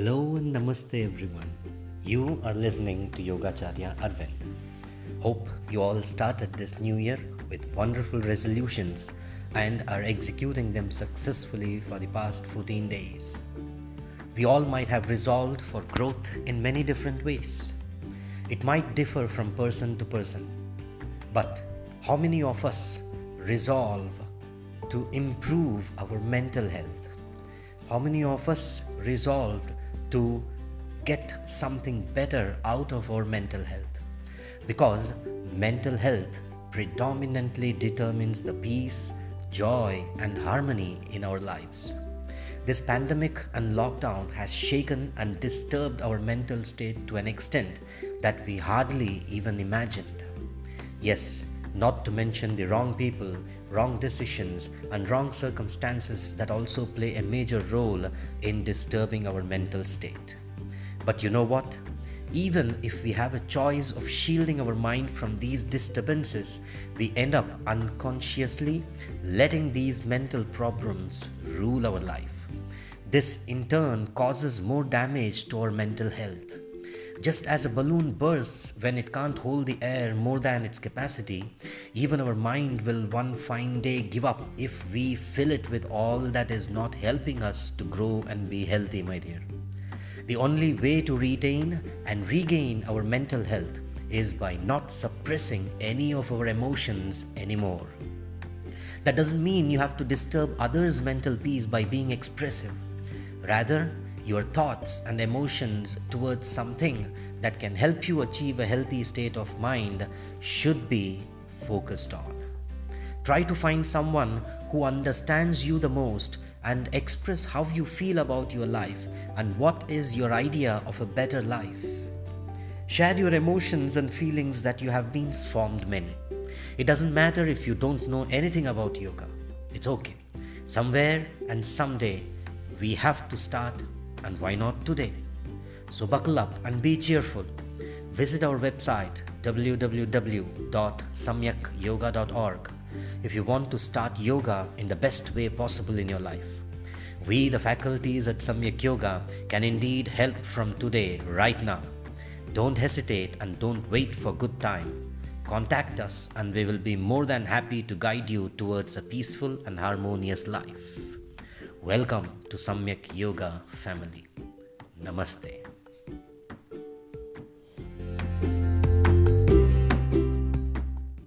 Namaste everyone. You are listening to Yogacharya Arvind. Hope you all started this new year with wonderful resolutions and are executing them successfully for the past 14 days. We all might have resolved for growth in many different ways. It might differ from person to person. But how many of us resolve to improve our mental health? How many of us resolved to get something better out of our mental health? Because mental health predominantly determines the peace, joy, and harmony in our lives. This pandemic and lockdown has shaken and disturbed our mental state to an extent that we hardly even imagined. Yes, not to mention the wrong people, wrong decisions, and wrong circumstances that also play a major role in disturbing our mental state. But you know what? Even if we have a choice of shielding our mind from these disturbances, we end up unconsciously letting these mental problems rule our life. This in turn causes more damage to our mental health. Just as a balloon bursts when it can't hold the air more than its capacity, even our mind will one fine day give up if we fill it with all that is not helping us to grow and be healthy, my dear. The only way to retain and regain our mental health is by not suppressing any of our emotions anymore. That doesn't mean you have to disturb others' mental peace by being expressive. Rather, your thoughts and emotions towards something that can help you achieve a healthy state of mind should be focused on. Try to find someone who understands you the most and express how you feel about your life and what is your idea of a better life. Share your emotions and feelings that you have been formed many. It doesn't matter if you don't know anything about yoga. It's okay. Somewhere and someday we have to start and why not today? So buckle up and be cheerful. Visit our website www.samyakyoga.org if you want to start yoga in the best way possible in your life. We, the faculties at Samyak Yoga, can indeed help from today, right now. Don't hesitate and don't wait for good time. Contact us and we will be more than happy to guide you towards a peaceful and harmonious life. Welcome to Samyak Yoga family. Namaste.